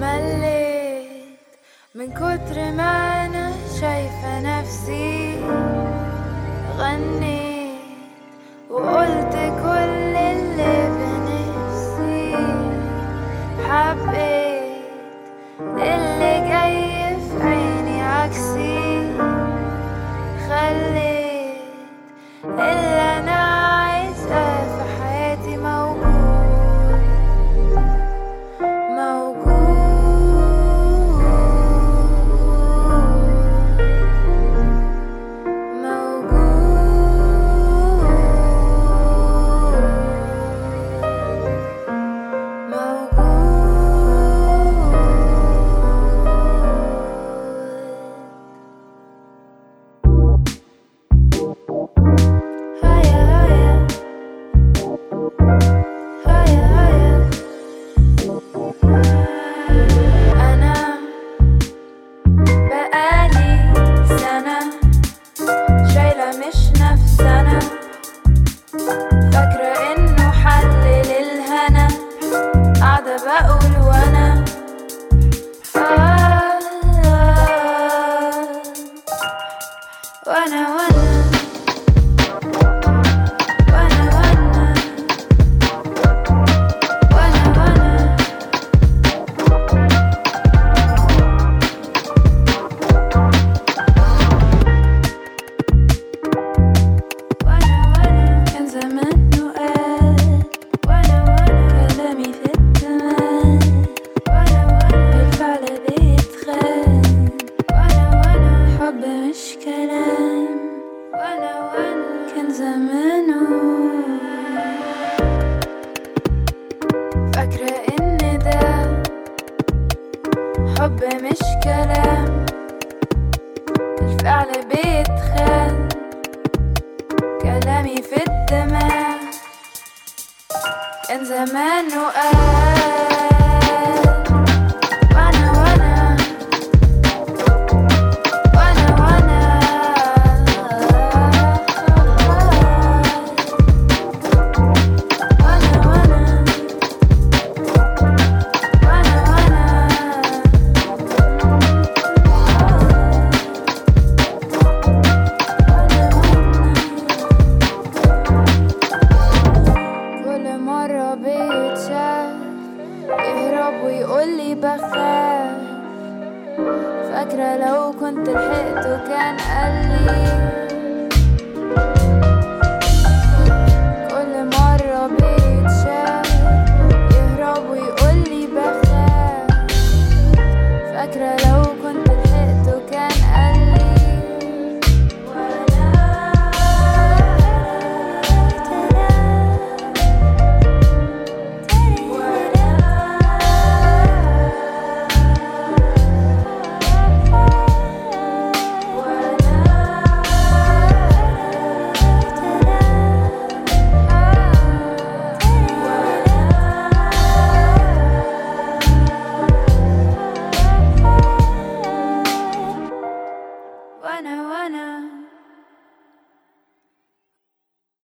مليت من كتر ما أنا شايفة نفسي غنيت. وأنا حب مش كلام وأنا وأنا كان زمانه. فاكرة إن ده حب مش كلام. بالفعل بيتخان كلامي في الدماغ. كان زمان وقال يهرب ويقولي بخاف. فاكرة لو كنت لحقته كان قالي